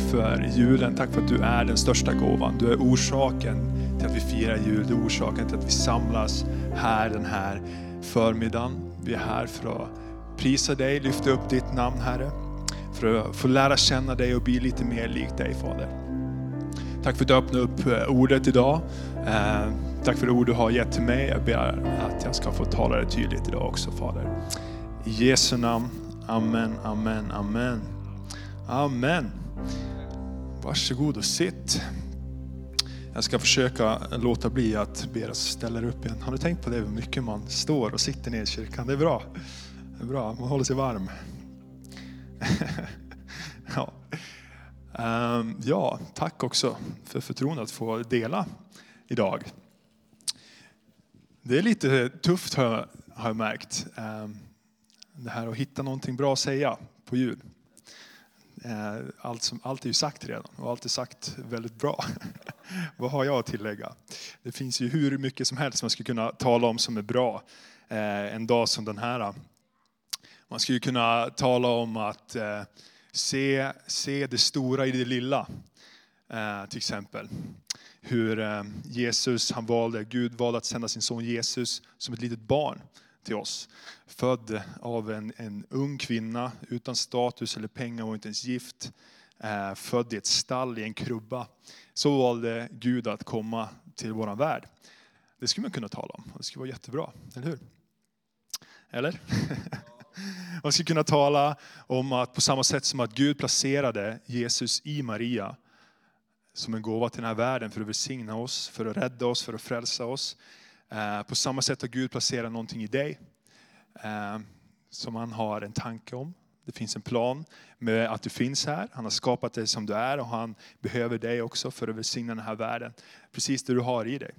för julen, tack för att du är den största gåvan. Du är orsaken till att vi firar jul, du är orsaken till att vi samlas här den här förmiddagen. Vi är här för att prisa dig, lyfta upp ditt namn Herre. För att få lära känna dig och bli lite mer lik dig Fader. Tack för att du öppnade upp eh, ordet idag. Eh, tack för det ord du har gett till mig. Jag ber att jag ska få tala det tydligt idag också Fader. I Jesu namn. Amen, amen, amen. Amen. Varsågod och sitt. Jag ska försöka låta bli att be er ställa er upp igen. Har du tänkt på det hur mycket man står och sitter ner i kyrkan? Det är bra. Det är bra, man håller sig varm. ja. Ehm, ja, tack också för förtroendet att få dela idag. Det är lite tufft har jag märkt. Ehm, det här att hitta någonting bra att säga på jul. Eh, allt, som, allt är ju sagt redan och allt är sagt väldigt bra. Vad har jag att tillägga? Det finns ju hur mycket som helst man skulle kunna tala om som är bra eh, en dag som den här. Man skulle kunna tala om att eh, se, se det stora i det lilla, till exempel. Hur Jesus, han valde, Gud valde att sända sin son Jesus som ett litet barn till oss. Född av en, en ung kvinna utan status eller pengar och inte ens gift. Eh, född i ett stall i en krubba. Så valde Gud att komma till vår värld. Det skulle man kunna tala om. Det skulle vara jättebra, eller hur? Eller? Man skulle kunna tala om att på samma sätt som att Gud placerade Jesus i Maria som en gåva till den här världen för att välsigna oss, för att rädda oss, för att frälsa oss. Eh, på samma sätt har Gud placerat någonting i dig eh, som han har en tanke om. Det finns en plan med att du finns här. Han har skapat dig som du är och han behöver dig också för att välsigna den här världen. Precis det du har i dig.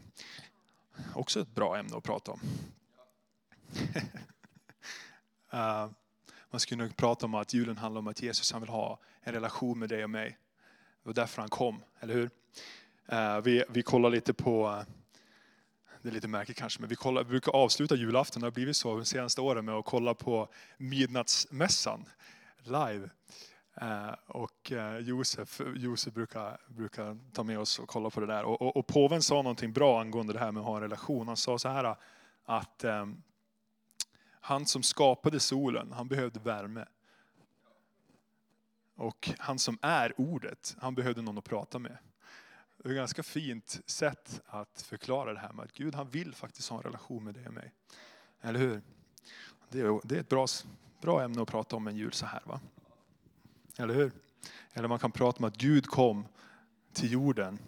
Också ett bra ämne att prata om. Eh, man skulle nog prata om att julen handlar om att Jesus han vill ha en relation med dig och mig. Det var därför han kom, eller hur? Vi, vi kollar lite på det är lite märkligt kanske, men vi, kollar, vi brukar avsluta julafton, det har blivit så de senaste åren, med att kolla på midnattsmässan live. Eh, och eh, Josef, Josef brukar, brukar ta med oss och kolla på det där. Och, och, och påven sa någonting bra angående det här med att ha en relation. Han sa så här att eh, han som skapade solen, han behövde värme. Och han som är ordet, han behövde någon att prata med. Det är ett ganska fint sätt att förklara det här med att Gud han vill faktiskt ha en relation med dig och mig. Eller hur? Det är, ett bra, bra ämne att prata om en jul så här. va? Eller hur? Eller man kan prata om att Gud kom till jorden.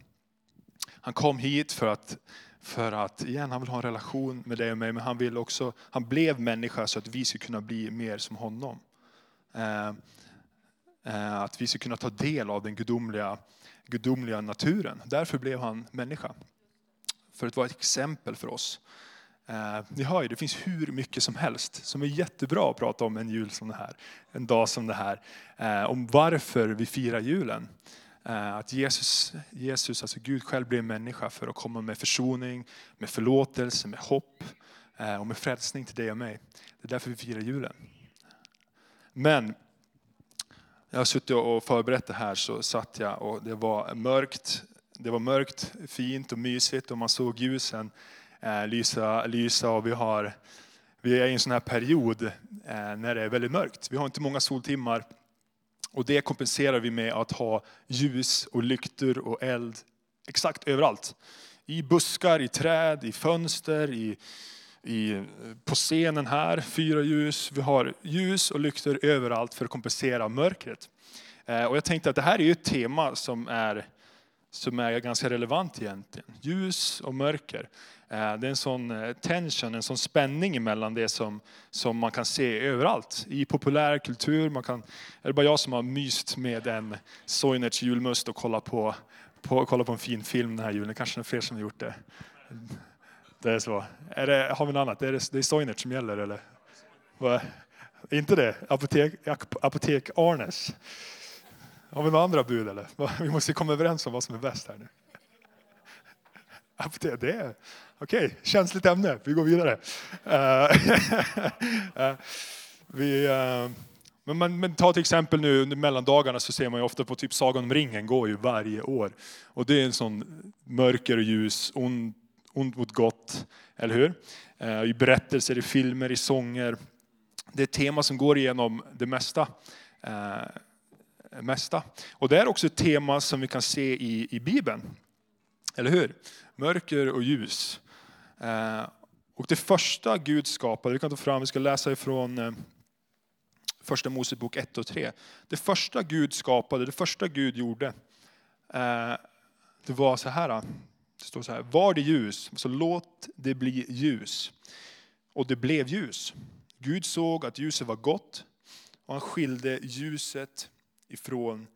Han kom hit för att, för att igen, han vill ha en relation med dig och mig, men han vill också, han blev människa så att vi ska kunna bli mer som honom. Eh, eh, att vi ska kunna ta del av den gudomliga gudomliga naturen. Därför blev han människa. För att vara ett exempel för oss. Eh, ni hör ju, det finns hur mycket som helst som är jättebra att prata om en jul som det här. En dag som det här. Eh, om varför vi firar julen. Eh, att Jesus, Jesus, alltså Gud själv blev människa för att komma med försoning, med förlåtelse, med hopp eh, och med frälsning till dig och mig. Det är därför vi firar julen. Men jag har suttit och förberett det här så satt jag och det var mörkt. Det var mörkt, fint och mysigt och man såg ljusen eh, lysa, lysa och vi, har, vi är i en sån här period eh, när det är väldigt mörkt. Vi har inte många soltimmar och det kompenserar vi med att ha ljus och lyktor och eld exakt överallt. I buskar, i träd, i fönster, i, i, på scenen här, fyra ljus. Vi har ljus och lyktor överallt för att kompensera mörkret. Eh, och jag tänkte att det här är ett tema som är, som är ganska relevant egentligen. Ljus och mörker. Eh, det är en sån eh, tension, en sån spänning mellan det som, som man kan se överallt. I populärkultur, man kan, är det bara jag som har myst med en Soinerts julmust och kollat på, på, kollat på en fin film den här julen? Kanske är fler som har gjort det. Det är så. Är det, har vi något annat? Är det, det är Soinert som gäller eller? Va? Inte det? Apotek, apotek Arnes. Har vi några andra bud eller? Vi måste komma överens om vad som är bäst här nu. Apotek, det är okej, okay, känsligt ämne. Vi går vidare. Uh, vi, uh, Men, men, men ta till exempel nu under mellandagarna så ser man ju ofta på typ Sagan om ringen går ju varje år. Och det är en sån mörker och ljus, ont Ont mot gott, eller hur? Eh, I berättelser, i filmer, i sånger. Det är ett tema som går igenom det mesta. Eh, mesta. Och det är också ett tema som vi kan se i, i Bibeln. Eller hur? Mörker och ljus. Eh, och det första Gud skapade, vi kan ta fram, vi ska läsa ifrån första Mosebok 1 och 3. Det första Gud skapade, det första Gud gjorde, det var så här. Det står så här, var det ljus, så låt det bli ljus. Och det blev ljus. Gud såg att ljuset var gott och han skilde ljuset ifrån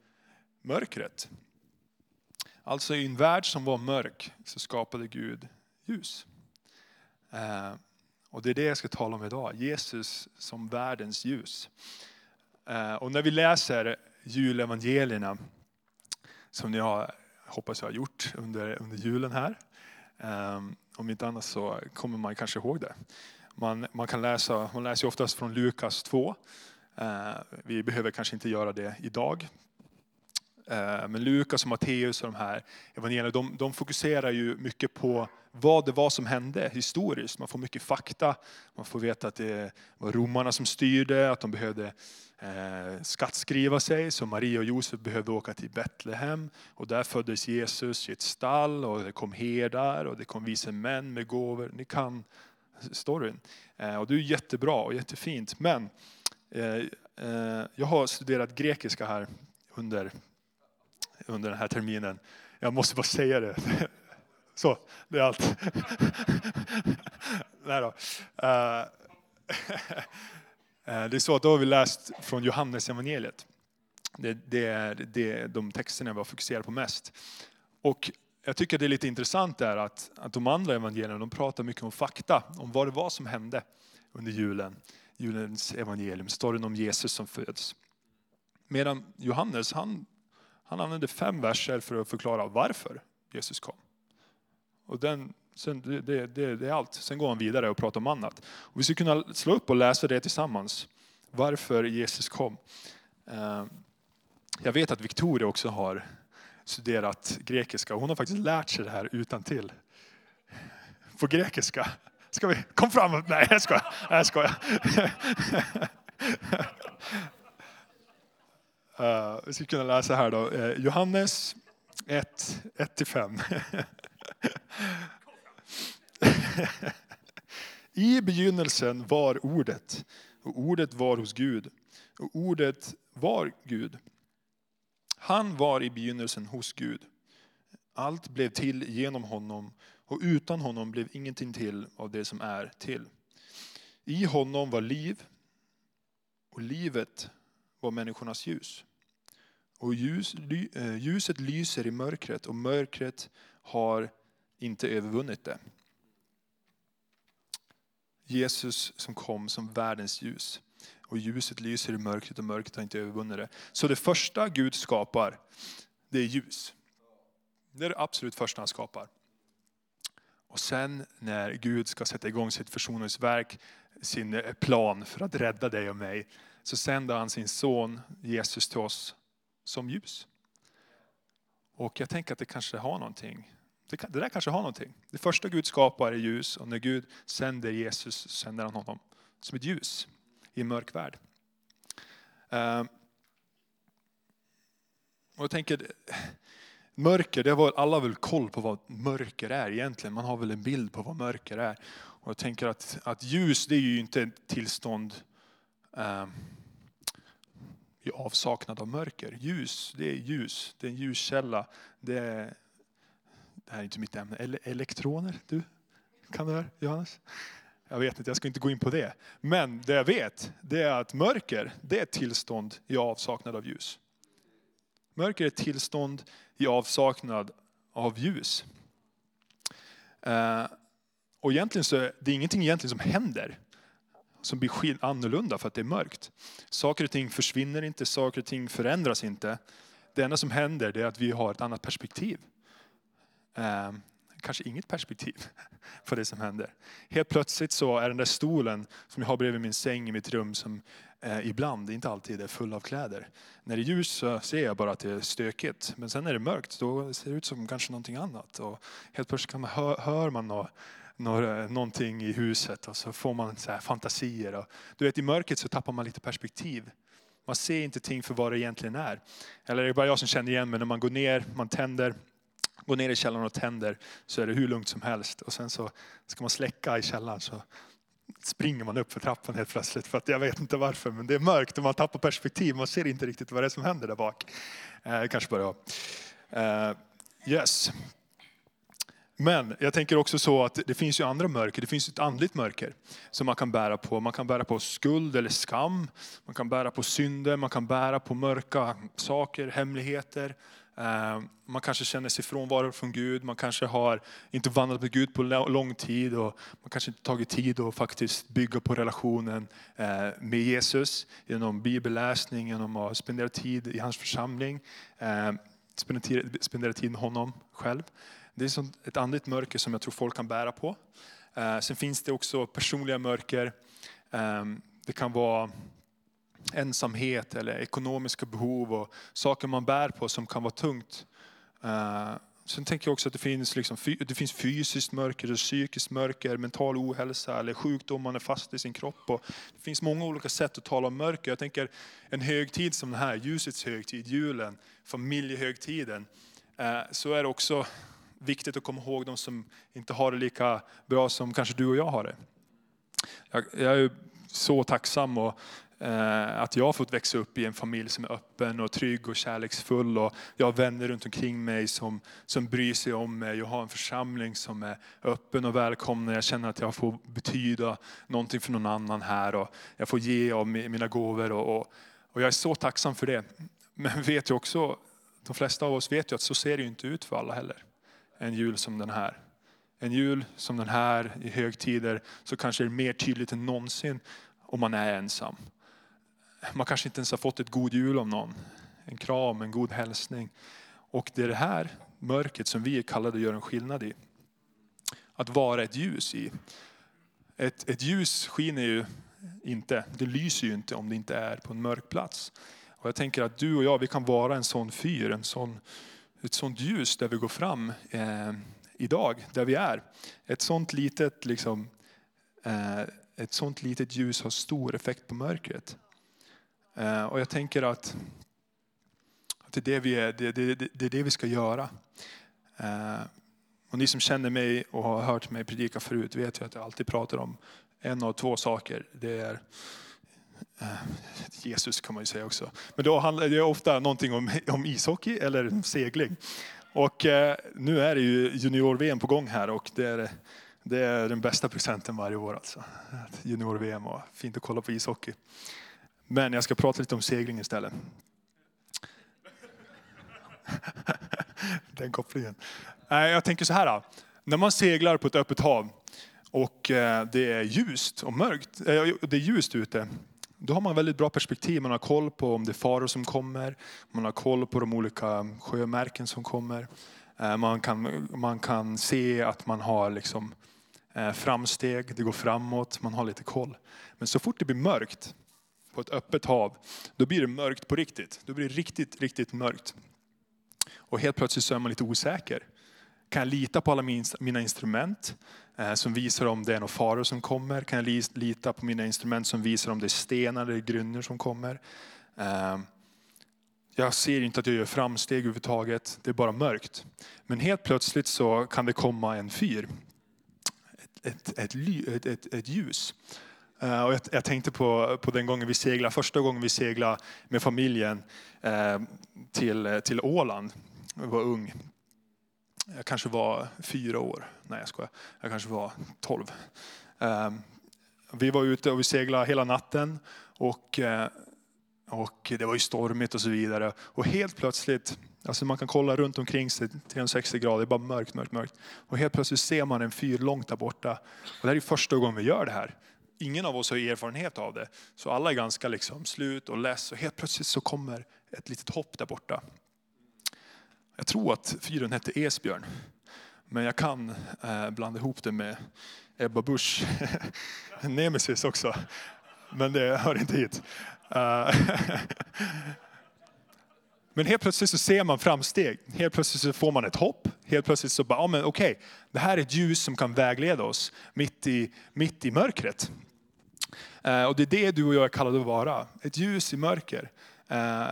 mörkret. Alltså i en värld som var mörk så skapade Gud ljus. Eh, och det är det jag ska tala om idag, Jesus som världens ljus. Eh, och när vi läser julevangelierna, som ni har, hoppas jag har gjort under, under julen här, ehm, om inte annat så kommer man kanske ihåg det. Man, man kan läsa, man läser oftast från Lukas 2. Ehm, vi behöver kanske inte göra det idag, Eh, men Lukas och Matteus och de här evangelierna, de, de fokuserar ju mycket på vad det var som hände historiskt. Man får mycket fakta, man får veta att det var romarna som styrde, att de behövde eh, skattskriva sig, så Maria och Josef behövde åka till Betlehem. Och där föddes Jesus i ett stall och det kom herdar och det kom vise män med gåvor. Ni kan storyn. Eh, och det är jättebra och jättefint. Men eh, eh jag har studerat grekiska här under under den här terminen. Jag måste bara säga det. Så, det är allt. Nej då. Eh, eh, det är så att då har vi läst från Johannes evangeliet. Det, det är det, de texterna vi har fokuserat på mest. Och jag tycker det är lite intressant där att, att de andra evangelierna de pratar mycket om fakta, om vad det var som hände under julen. Julens evangelium, storyn om Jesus som föds. Medan Johannes han han använder fem verser för att förklara varför Jesus kom. Och den, sen, det, det, det, är allt. Sen går han vidare och pratar om annat. Och vi ska kunna slå upp och läsa det tillsammans. Varför Jesus kom. Eh, jag vet att Victoria också har studerat grekiska. Hon har faktiskt lärt sig det här utan till. På grekiska. Ska vi? Kom fram! Nej, jag skojar. Jag skojar. Uh, vi ska kunna läsa här då. Eh, Johannes 1, 1-5. I begynnelsen var ordet, och ordet var hos Gud, och ordet var Gud. Han var i begynnelsen hos Gud. Allt blev till genom honom, och utan honom blev ingenting till av det som är till. I honom var liv, och livet var människornas ljus. Och ljus, eh, ljuset lyser i mörkret och mörkret har inte övervunnit det. Jesus som kom som världens ljus. Och ljuset lyser i mörkret och mörkret har inte övervunnit det. Så det första Gud skapar, det är ljus. Det är det absolut första han skapar. Och sen när Gud ska sätta igång sitt försoningsverk, sin eh, plan för att rädda dig och mig, så sänder han sin son Jesus till oss som ljus. Och jag tänker att det kanske har någonting. Det, det där kanske har någonting. Det första Gud skapar är ljus och när Gud sänder Jesus sänder han honom som ett ljus i en mörk värld. Uh, och jag tänker, mörker, det har alla väl koll på vad mörker är egentligen. Man har väl en bild på vad mörker är. Och jag tänker att, att ljus det är ju inte ett tillstånd uh, i avsaknad av mörker. Ljus, det är ljus, det är en ljuskälla. Det, är, det här är inte mitt ämne. Ele elektroner, du? Kan det här, Johannes? Jag vet inte, jag ska inte gå in på det. Men det jag vet, det är att mörker, det är ett tillstånd i avsaknad av ljus. Mörker är ett tillstånd i avsaknad av ljus. Eh, och egentligen så är det ingenting egentligen som händer som blir annorlunda för att det är mörkt. Saker och ting försvinner inte, saker och ting förändras inte. Det enda som händer är att vi har ett annat perspektiv. Eh, kanske inget perspektiv på det som händer. Helt plötsligt så är den där stolen som jag har bredvid min säng i mitt rum som eh, ibland, inte alltid, är full av kläder. När det är ljus så ser jag bara att det är stökigt. Men sen när det är mörkt då ser det ut som kanske någonting annat. Och helt plötsligt kan man, hör, hör man något, några, någonting i huset och så får man så fantasier. Och, du vet, I mörkret så tappar man lite perspektiv. Man ser inte ting för vad det egentligen är. Eller det är bara jag som känner igen mig när man går ner, man tänder, går ner i källaren och tänder så är det hur lugnt som helst. Och sen så ska man släcka i källaren så springer man upp för trappan helt plötsligt. För att jag vet inte varför, men det är mörkt och man tappar perspektiv. Man ser inte riktigt vad det är som händer där bak. Eh, kanske bara jag. Eh, yes. Men jag tänker också så att det finns ju andra mörker. Det finns ett andligt mörker som man kan bära på. Man kan bära på skuld eller skam. Man kan bära på synder. Man kan bära på mörka saker, hemligheter. Eh, man kanske känner sig frånvaro från Gud. Man kanske har inte vandrat med Gud på lång tid. Och man kanske inte tagit tid att faktiskt bygga på relationen eh, med Jesus. Genom bibelläsning, genom att spendera tid i hans församling. Eh, spendera tid med honom själv. Det är ett andligt mörker som jag tror folk kan bära på. Eh, sen finns det också personliga mörker. Ehm, det kan vara ensamhet eller ekonomiska behov och saker man bär på som kan vara tungt. Eh, sen tänker jag också att det finns, liksom, det finns fysiskt mörker, psykiskt mörker, mental ohälsa eller sjukdom, man är fast i sin kropp. Och det finns många olika sätt att tala om mörker. Jag tänker en högtid som den här, ljusets högtid, julen, familjehögtiden, eh, så är det också viktigt att komma ihåg de som inte har det lika bra som kanske du och jag har det. Jag, jag är så tacksam och, eh, att jag har fått växa upp i en familj som är öppen och trygg och kärleksfull. Och jag har vänner runt omkring mig som, som bryr sig om mig. Jag har en församling som är öppen och välkomnande. Jag känner att jag får betyda någonting för någon annan här. Och jag får ge av mina gåvor. Och, och, och jag är så tacksam för det. Men vet ju också, de flesta av oss vet ju att så ser det inte ut för alla heller en jul som den här. En jul som den här i högtider så kanske det är mer tydligt än någonsin om man är ensam. Man kanske inte ens har fått ett god jul av någon. En kram, en god hälsning. Och det är det här mörkret som vi är kallade att göra en skillnad i. Att vara ett ljus i. Ett, ett ljus skiner ju inte, det lyser ju inte om det inte är på en mörk plats. Och jag tänker att du och jag, vi kan vara en sån fyr, en sån ett sånt ljus där vi går fram eh, idag, där vi är. Ett sånt litet, liksom, eh, ett sånt litet ljus har stor effekt på mörkret. Eh, och jag tänker att, att det, är det, vi är, det, det, det, är det vi ska göra. Eh, och ni som känner mig och har hört mig predika förut vet ju att jag alltid pratar om en av två saker. Det är Eh, Eh, Jesus kan man ju säga också. Men då handlar det ofta någonting om, om ishockey eller segling. Och eh, nu är det ju junior-VM på gång här och det är, det är den bästa presenten varje år. Alltså. Junior-VM och fint att kolla på ishockey. Men jag ska prata lite om segling istället. Den kopplingen. Jag tänker så här. När man seglar på ett öppet hav och eh, det är ljust och mörkt, eh, det är ljust ute då har man väldigt bra perspektiv. Man har koll på om det är faror som kommer. Man har koll på de olika sjömärken som kommer. Eh, man kan, man kan se att man har liksom eh, framsteg, det går framåt, man har lite koll. Men så fort det blir mörkt på ett öppet hav, då blir det mörkt på riktigt. Då blir det riktigt, riktigt mörkt. Och helt plötsligt så är man lite osäker. Kan jag lita på alla mina instrument? Eh, som visar om det är några faror som kommer. Kan jag lita på mina instrument som visar om det är stenar eller grynnor som kommer. Ehm, jag ser inte att jag gör framsteg överhuvudtaget, det är bara mörkt. Men helt plötsligt så kan det komma en fyr, ett, ett, ett, ett, ett ljus. Eh, och jag, jag, tänkte på, på den gången vi seglade, första gången vi seglade med familjen eh, till, till Åland. Jag var ung. Jag kanske var fyra år. Nej jag skojar. Jag kanske var tolv. Ehm, vi var ute och vi seglade hela natten. Och, eh, och det var ju stormigt och så vidare. Och helt plötsligt, alltså man kan kolla runt omkring sig 360 grader, det är bara mörkt, mörkt, mörkt. Och helt plötsligt ser man en fyr långt där borta. Och det här är första gången vi gör det här. Ingen av oss har erfarenhet av det. Så alla är ganska liksom slut och less. Och helt plötsligt så kommer ett litet hopp där borta. Jag tror att fyren hette Esbjörn. Men jag kan eh, blanda ihop det med Ebba Busch nemesis också. Men det hör inte hit. Eh, men helt plötsligt så ser man framsteg. Helt plötsligt så får man ett hopp. Helt plötsligt så bara, ja men okej, okay, det här är ett ljus som kan vägleda oss mitt i, mitt i mörkret. Eh, och det är det du och jag är kallade att vara, ett ljus i mörker. Eh,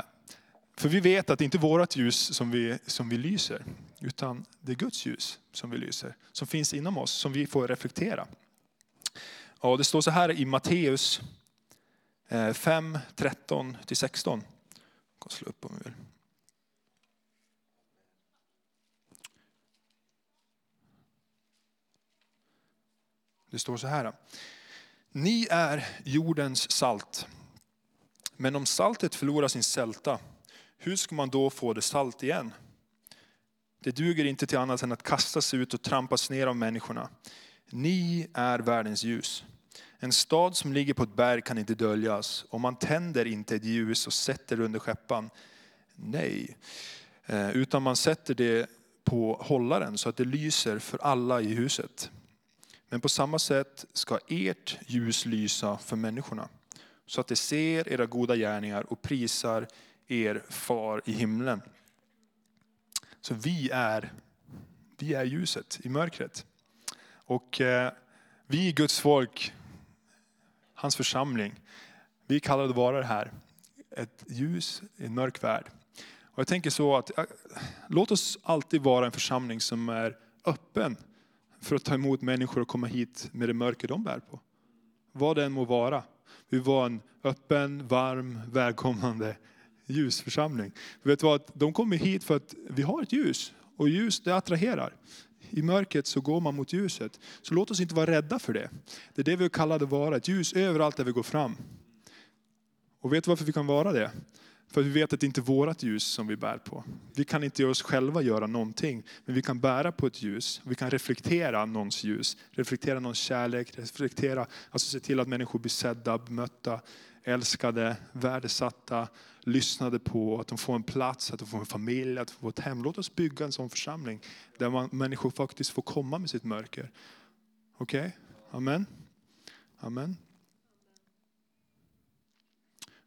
för vi vet att det inte är vårt ljus som vi, som vi lyser, utan det är Guds ljus som vi lyser, som finns inom oss, som vi får reflektera. Och det står så här i Matteus 5, 13-16. Jag slå upp om vi vill. Det står så här. Ni är jordens salt. Men om saltet förlorar sin sälta, hur ska man då få det salt igen? Det duger inte till annat än att kastas ut och trampas ner av människorna. Ni är världens ljus. En stad som ligger på ett berg kan inte döljas och man tänder inte ett ljus och sätter det under skeppan. Nej, eh, utan man sätter det på hållaren så att det lyser för alla i huset. Men på samma sätt ska ert ljus lysa för människorna så att de ser era goda gärningar och prisar er far i himlen. Så vi är, vi är ljuset i mörkret. Och eh, vi Guds folk, hans församling, vi kallar det vara det här. Ett ljus i en mörk värld. Och jag tänker så att, eh, låt oss alltid vara en församling som är öppen för att ta emot människor och komma hit med det mörker de bär på. Vad det än må vara. Vi var en öppen, varm, välkomnande ljusförsamling. Vet du vad? De kommer hit för att vi har ett ljus. Och ljus det attraherar. I mörkret så går man mot ljuset. Så låt oss inte vara rädda för det. Det är det vi kallar att vara, ett ljus överallt där vi går fram. Och vet du varför vi kan vara det? För vi vet att det inte är vårt ljus som vi bär på. Vi kan inte oss själva göra någonting, men vi kan bära på ett ljus. Vi kan reflektera någons ljus, reflektera någons kärlek, reflektera, alltså se till att människor blir sedda, bemötta, älskade, värdesatta, lyssnade på, att de får en plats, att de får en familj, att de får ett hem. Låt oss bygga en sån församling där man, människor faktiskt får komma med sitt mörker. Okej? Okay? Amen? Amen.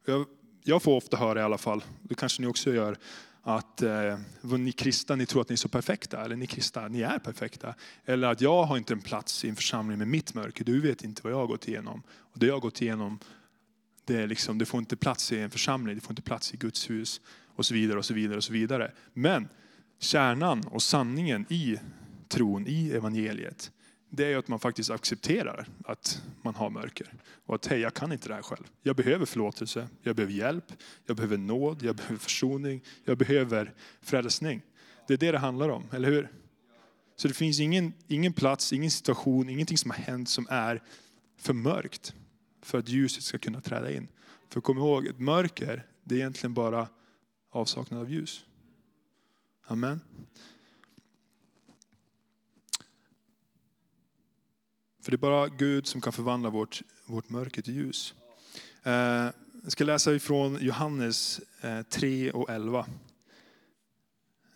Jag, jag, får ofta höra i alla fall, det kanske ni också gör, att eh, ni kristna ni tror att ni är så perfekta, eller ni kristna ni är perfekta. Eller att jag har inte en plats i en församling med mitt mörker, du vet inte vad jag har gått igenom. Och det jag har gått igenom det, är liksom, det får inte plats i en församling, det får inte plats i Guds hus och så vidare. och så vidare och så vidare. Men kärnan och sanningen i tron, i evangeliet, det är att man faktiskt accepterar att man har mörker. Och att hej, jag kan inte det här själv. Jag behöver förlåtelse, jag behöver hjälp, jag behöver nåd, jag behöver försoning, jag behöver frälsning. Det är det det handlar om, eller hur? Så det finns ingen, ingen plats, ingen situation, ingenting som har hänt som är för mörkt för att ljuset ska kunna träda in. För kom ihåg, ett mörker, det är egentligen bara avsaknad av ljus. Amen. För det är bara Gud som kan förvandla vårt, vårt mörker till ljus. Eh, jag ska läsa ifrån Johannes eh, 3 och 11.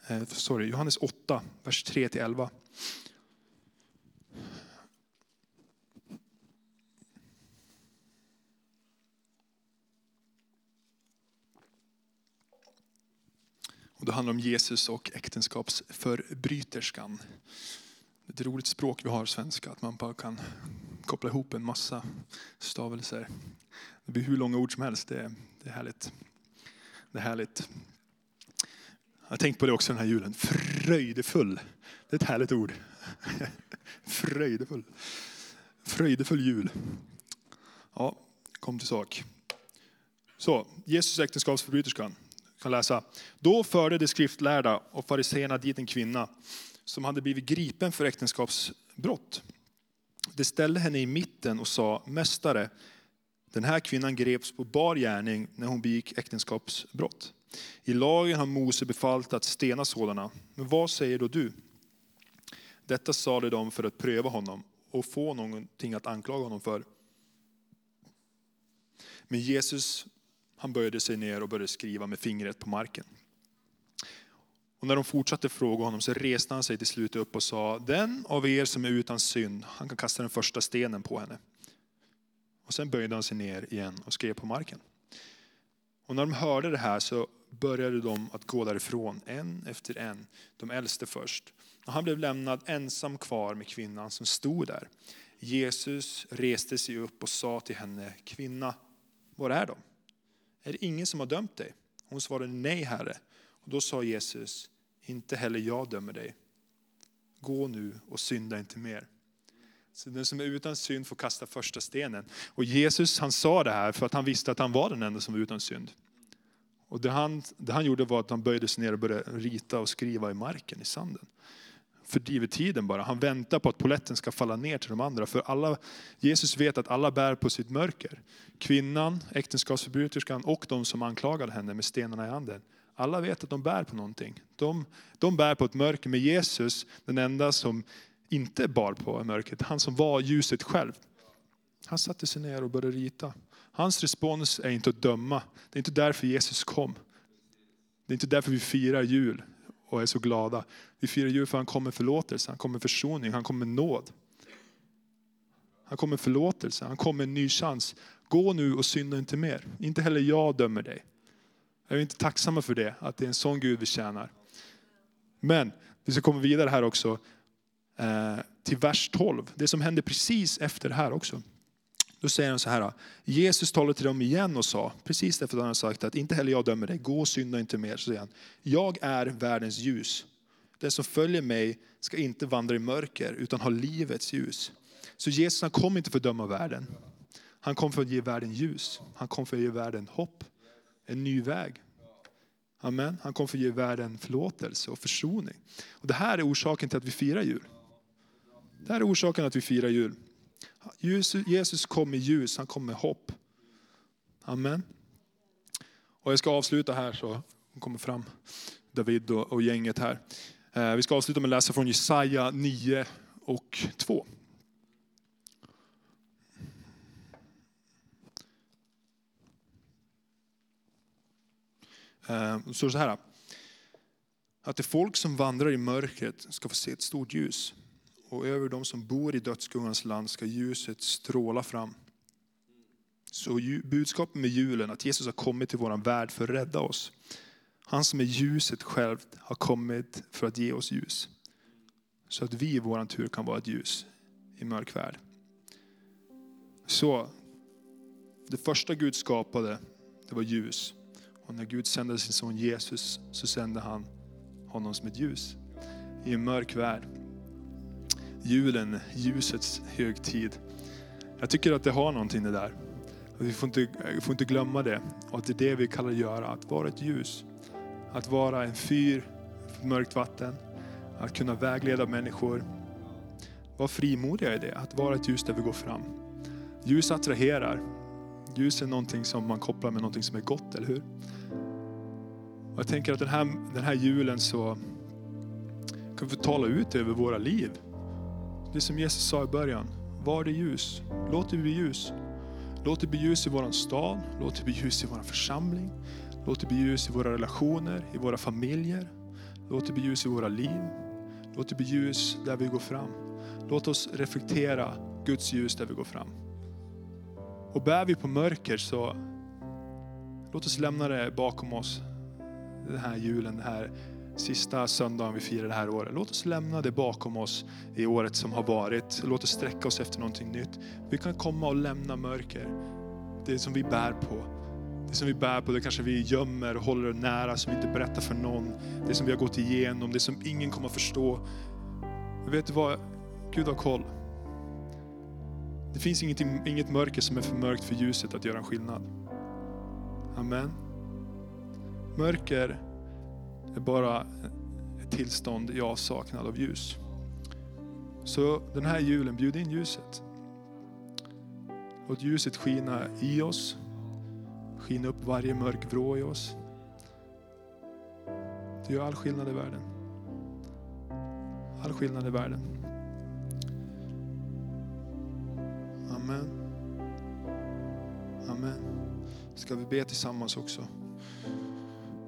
Eh, sorry, Johannes 8, vers 3 till 11. Och det handlar om Jesus och äktenskapsförbryterskan. Det är ett roligt språk vi har svenska, att man bara kan koppla ihop en massa stavelser. Det blir hur långa ord som helst, det är, det är härligt. Det är härligt. Jag har tänkt på det också den här julen. Fröjdefull. Det är ett härligt ord. Fröjdefull. Fröjdefull jul. Ja, kom till sak. Så, Jesus äktenskapsförbryterskan kan läsa. Då förde de skriftlärda och fariseerna dit en kvinna som hade blivit gripen för äktenskapsbrott. De ställde henne i mitten och sa, Mästare, den här kvinnan greps på bar gärning när hon begick äktenskapsbrott. I lagen har Mose befallt att stena sådana. Men vad säger då du? Detta sade de för att pröva honom och få någonting att anklaga honom för. Men Jesus han böjde sig ner och började skriva med fingret på marken. Och när de fortsatte fråga honom så reste han sig till slut upp och sa, den av er som är utan synd, han kan kasta den första stenen på henne. Och sen böjde han sig ner igen och skrev på marken. Och när de hörde det här så började de att gå därifrån, en efter en, de äldste först. Och han blev lämnad ensam kvar med kvinnan som stod där. Jesus reste sig upp och sa till henne, kvinna, var är de? Är det ingen som har dömt dig? Hon svarade, nej herre. Och då sa Jesus, inte heller jag dömer dig. Gå nu och synda inte mer. Så den som är utan synd får kasta första stenen. Och Jesus han sa det här för att han visste att han var den enda som var utan synd. Och det han, det han gjorde var att han böjde sig ner och började rita och skriva i marken, i sanden. Fördriver tiden bara. Han väntar på att poletten ska falla ner till de andra. För alla, Jesus vet att alla bär på sitt mörker. Kvinnan, äktenskapsförbryterskan och de som anklagade henne med stenarna i handen. Alla vet att de bär på någonting. De, de bär på ett mörker. Men Jesus, den enda som inte bar på mörkret, han som var ljuset själv. Han satte sig ner och började rita. Hans respons är inte att döma. Det är inte därför Jesus kom. Det är inte därför vi firar jul och är så glada. Vi firar jul för han kommer förlåtelse, han kommer försoning, han kommer nåd. Han kommer förlåtelse, han kommer en ny chans. Gå nu och synda inte mer. Inte heller jag dömer dig. Jag är inte tacksamma för det, att det är en sån Gud vi tjänar. Men vi ska komma vidare här också eh, till vers 12. Det som händer precis efter det här också. Då säger han så här, Jesus talade till dem igen och sa, precis efter att han har sagt att inte heller jag dömer dig, gå och synda inte mer. Så säger han, jag är världens ljus. Den som följer mig ska inte vandra i mörker utan ha livets ljus. Så Jesus han kom inte för att döma världen. Han kom för att ge världen ljus. Han kom för att ge världen hopp. En ny väg. Amen. Han kom för att ge världen förlåtelse och försoning. Och det här är orsaken till att vi firar jul. Det här är orsaken till att vi firar jul. Jesus kom med ljus, han kom med hopp. Amen. Och jag ska avsluta här så kommer fram David och gänget här. Eh, vi ska avsluta med att läsa från Jesaja 9 och 2. Eh, det står så här. Att det folk som vandrar i mörkret ska få se ett stort ljus och över de som bor i dödsskuggans land ska ljuset stråla fram. Så budskapet med julen, att Jesus har kommit till vår värld för att rädda oss. Han som är ljuset självt har kommit för att ge oss ljus. Så att vi i vår tur kan vara ett ljus i mörk värld. Så, det första Gud skapade, det var ljus. Och när Gud sände sin son Jesus så sände han honom som ett ljus i en mörk värld julen, ljusets högtid. Jag tycker att det har någonting det där. Vi får inte, vi får inte glömma det. Och att det är det vi kallar att göra, att vara ett ljus. Att vara en fyr för mörkt vatten. Att kunna vägleda människor. Var frimodiga i det, att vara ett ljus där vi går fram. Ljus attraherar. Ljus är någonting som man kopplar med någonting som är gott, eller hur? Och jag tänker att den här, den här julen så kan vi få tala ut över våra liv. Det som Jesus sa i början, var det ljus. Låt det bli ljus. Låt det bli ljus i vår stad, låt det bli ljus i vår församling. Låt det bli ljus i våra relationer, i våra familjer. Låt det bli ljus i våra liv. Låt det bli ljus där vi går fram. Låt oss reflektera Guds ljus där vi går fram. Och bär vi på mörker så låt oss lämna det bakom oss. Den här julen, den här sista söndagen vi firar det här året. Låt oss lämna det bakom oss i året som har varit. Låt oss sträcka oss efter någonting nytt. Vi kan komma och lämna mörker. Det som vi bär på. Det som vi bär på, det kanske vi gömmer och håller nära, som vi inte berättar för någon. Det som vi har gått igenom, det som ingen kommer att förstå. Men vet du vad? Gud har koll. Det finns inget, inget mörker som är för mörkt för ljuset att göra en skillnad. Amen. Mörker är bara ett tillstånd i avsaknad av ljus. Så den här julen, bjud in ljuset. Låt ljuset skina i oss, skina upp varje mörk vrå i oss. Det gör all skillnad i världen. All skillnad i världen. Amen. Amen. Ska vi be tillsammans också?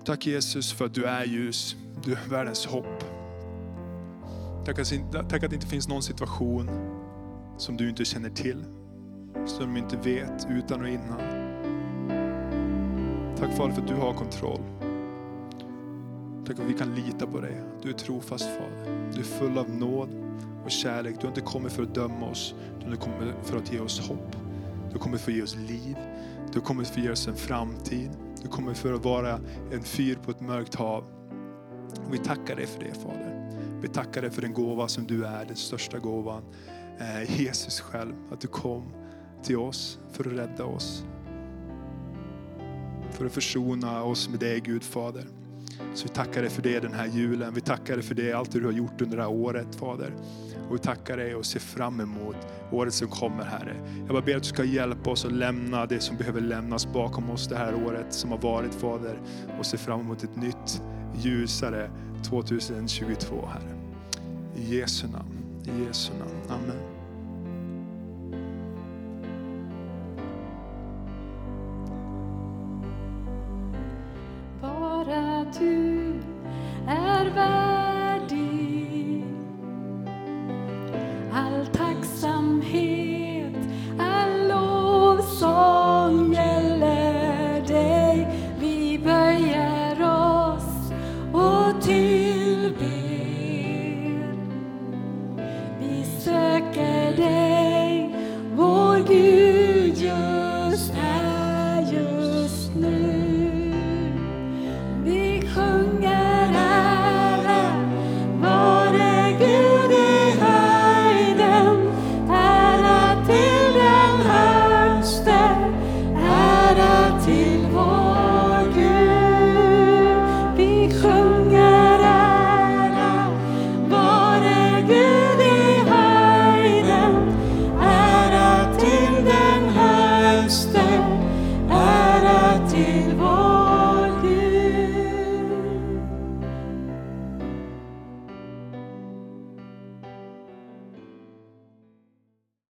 Tack Jesus för att du är ljus. Du är världens hopp. Tack att, tack att det inte finns någon situation som du inte känner till. Som du inte vet utan och innan. Tack Fader för att du har kontroll. Tack att vi kan lita på dig. Du är trofast Fader. Du är full av nåd och kärlek. Du har inte kommit för att döma oss, utan du kommer för att ge oss hopp. Du kommer för att ge oss liv. Du kommer för att ge oss en framtid. Du kommer för att vara en fyr på ett mörkt hav. Och vi tackar dig för det Fader. Vi tackar dig för den gåva som du är, den största gåvan. Eh, Jesus själv, att du kom till oss för att rädda oss. För att försona oss med dig Gud Fader. Så vi tackar dig för det den här julen. Vi tackar dig för det, allt du har gjort under det här året Fader. Och vi tackar dig och ser fram emot året som kommer Herre. Jag bara ber att du ska hjälpa oss att lämna det som behöver lämnas bakom oss det här året som har varit Fader. Och se fram emot ett nytt ljusare 2022 Herre. I Jesu namn. I Jesu namn. Amen.